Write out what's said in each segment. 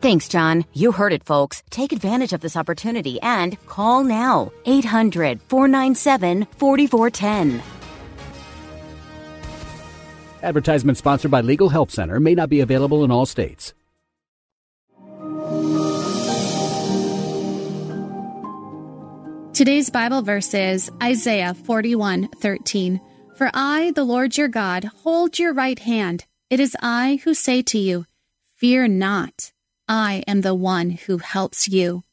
Thanks, John. You heard it, folks. Take advantage of this opportunity and call now 800 497 4410. Advertisement sponsored by Legal Help Center may not be available in all states. Today's Bible verse is Isaiah 41 13. For I, the Lord your God, hold your right hand. It is I who say to you, Fear not. I am the one who helps you.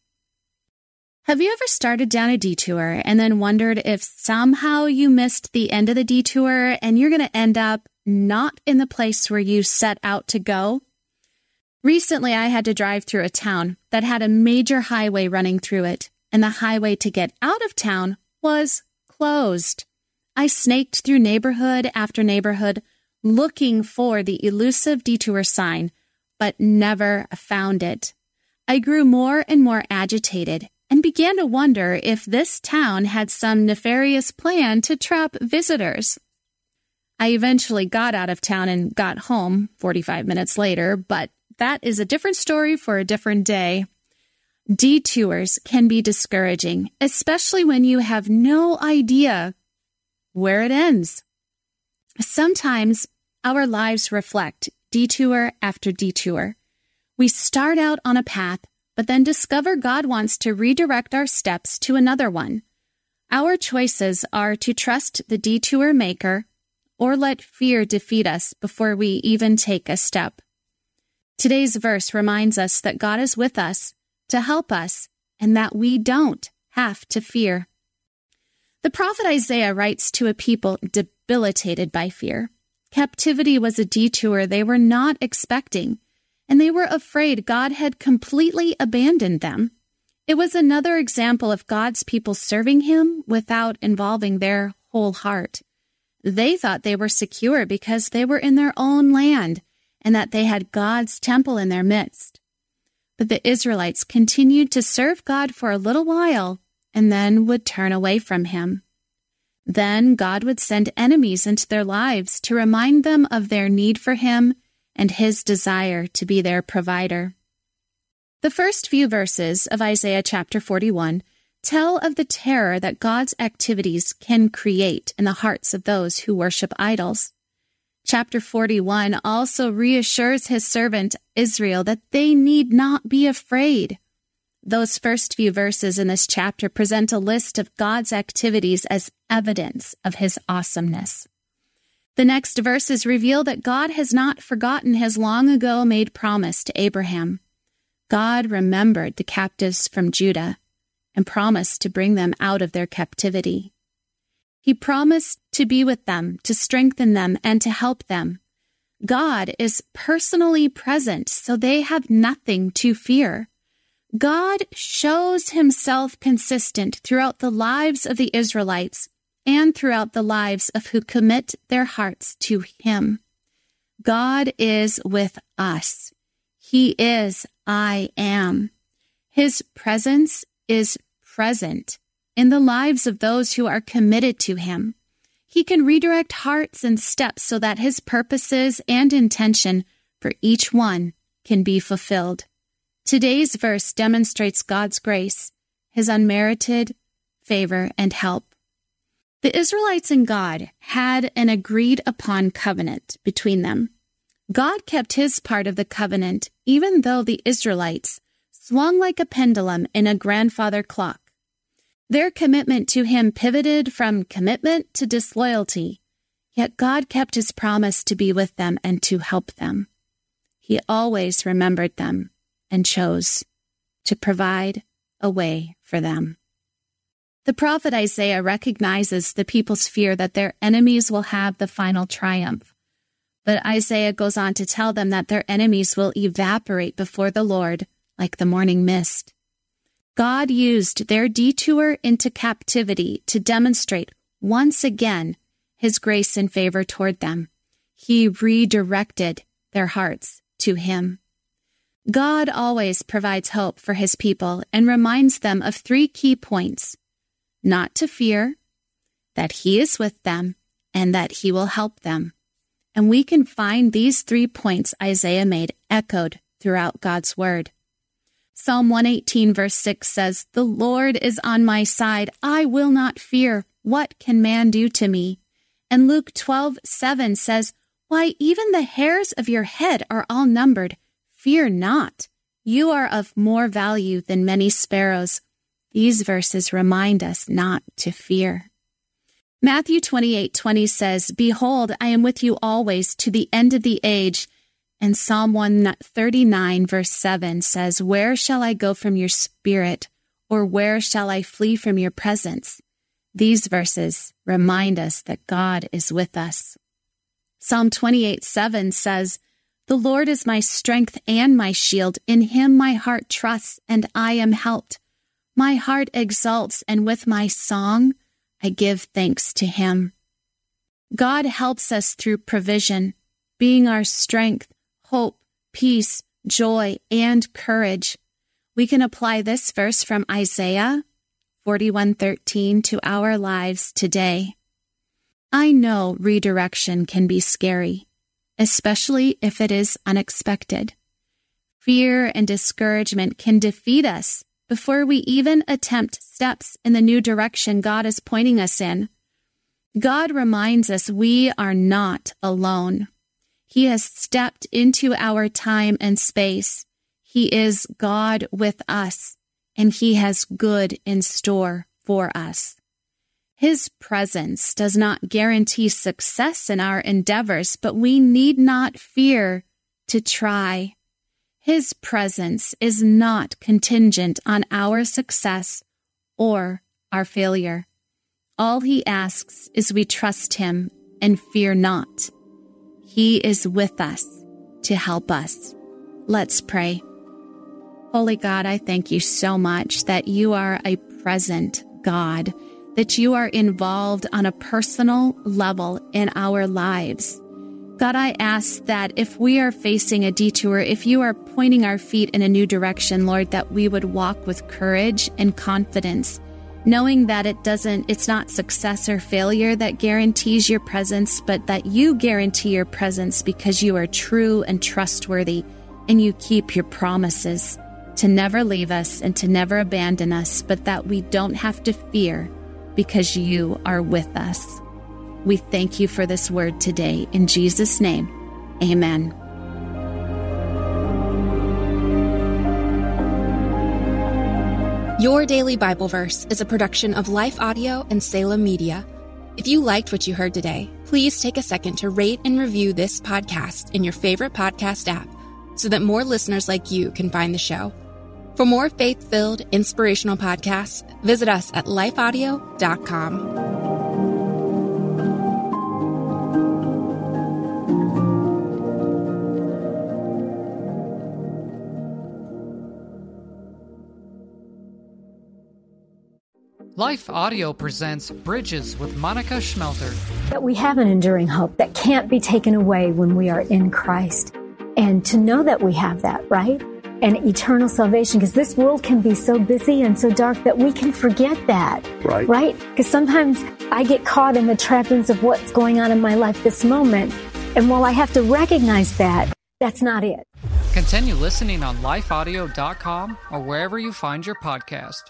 Have you ever started down a detour and then wondered if somehow you missed the end of the detour and you're going to end up not in the place where you set out to go? Recently, I had to drive through a town that had a major highway running through it and the highway to get out of town was closed. I snaked through neighborhood after neighborhood looking for the elusive detour sign, but never found it. I grew more and more agitated and began to wonder if this town had some nefarious plan to trap visitors. I eventually got out of town and got home 45 minutes later, but that is a different story for a different day. Detours can be discouraging, especially when you have no idea where it ends. Sometimes our lives reflect detour after detour. We start out on a path, but then discover God wants to redirect our steps to another one. Our choices are to trust the detour maker or let fear defeat us before we even take a step. Today's verse reminds us that God is with us to help us and that we don't have to fear. The prophet Isaiah writes to a people debilitated by fear. Captivity was a detour they were not expecting, and they were afraid God had completely abandoned them. It was another example of God's people serving Him without involving their whole heart. They thought they were secure because they were in their own land and that they had God's temple in their midst. But the Israelites continued to serve God for a little while and then would turn away from him. Then God would send enemies into their lives to remind them of their need for him and his desire to be their provider. The first few verses of Isaiah chapter 41 tell of the terror that God's activities can create in the hearts of those who worship idols. Chapter 41 also reassures his servant Israel that they need not be afraid. Those first few verses in this chapter present a list of God's activities as evidence of his awesomeness. The next verses reveal that God has not forgotten his long ago made promise to Abraham. God remembered the captives from Judah and promised to bring them out of their captivity. He promised to be with them, to strengthen them, and to help them. God is personally present, so they have nothing to fear. God shows himself consistent throughout the lives of the Israelites and throughout the lives of who commit their hearts to him. God is with us. He is I am. His presence is present in the lives of those who are committed to Him. He can redirect hearts and steps so that His purposes and intention for each one can be fulfilled. Today's verse demonstrates God's grace, His unmerited favor and help. The Israelites and God had an agreed upon covenant between them. God kept his part of the covenant, even though the Israelites swung like a pendulum in a grandfather clock. Their commitment to him pivoted from commitment to disloyalty, yet God kept his promise to be with them and to help them. He always remembered them and chose to provide a way for them. The prophet Isaiah recognizes the people's fear that their enemies will have the final triumph. But Isaiah goes on to tell them that their enemies will evaporate before the Lord like the morning mist. God used their detour into captivity to demonstrate once again his grace and favor toward them. He redirected their hearts to him. God always provides hope for his people and reminds them of three key points not to fear, that He is with them, and that He will help them. And we can find these three points Isaiah made echoed throughout God's Word. Psalm 118, verse 6 says, The Lord is on my side. I will not fear. What can man do to me? And Luke 12, 7 says, Why, even the hairs of your head are all numbered. Fear not. You are of more value than many sparrows. These verses remind us not to fear. Matthew 28 20 says, Behold, I am with you always to the end of the age. And Psalm 139, verse 7 says, Where shall I go from your spirit, or where shall I flee from your presence? These verses remind us that God is with us. Psalm 28 7 says, The Lord is my strength and my shield. In him my heart trusts, and I am helped. My heart exults, and with my song, I give thanks to Him. God helps us through provision, being our strength, hope, peace, joy, and courage. We can apply this verse from Isaiah 41:13 to our lives today. I know redirection can be scary, especially if it is unexpected. Fear and discouragement can defeat us before we even attempt steps in the new direction God is pointing us in. God reminds us we are not alone. He has stepped into our time and space. He is God with us, and He has good in store for us. His presence does not guarantee success in our endeavors, but we need not fear to try. His presence is not contingent on our success or our failure. All he asks is we trust him and fear not. He is with us to help us. Let's pray. Holy God, I thank you so much that you are a present God, that you are involved on a personal level in our lives. God, I ask that if we are facing a detour, if you are pointing our feet in a new direction, Lord, that we would walk with courage and confidence, knowing that it doesn't, it's not success or failure that guarantees your presence, but that you guarantee your presence because you are true and trustworthy and you keep your promises to never leave us and to never abandon us, but that we don't have to fear because you are with us. We thank you for this word today. In Jesus' name, amen. Your Daily Bible Verse is a production of Life Audio and Salem Media. If you liked what you heard today, please take a second to rate and review this podcast in your favorite podcast app so that more listeners like you can find the show. For more faith filled, inspirational podcasts, visit us at lifeaudio.com. Life Audio presents Bridges with Monica Schmelter. That we have an enduring hope that can't be taken away when we are in Christ. And to know that we have that, right? And eternal salvation because this world can be so busy and so dark that we can forget that. Right. Right? Because sometimes I get caught in the trappings of what's going on in my life this moment. And while I have to recognize that, that's not it. Continue listening on lifeaudio.com or wherever you find your podcast.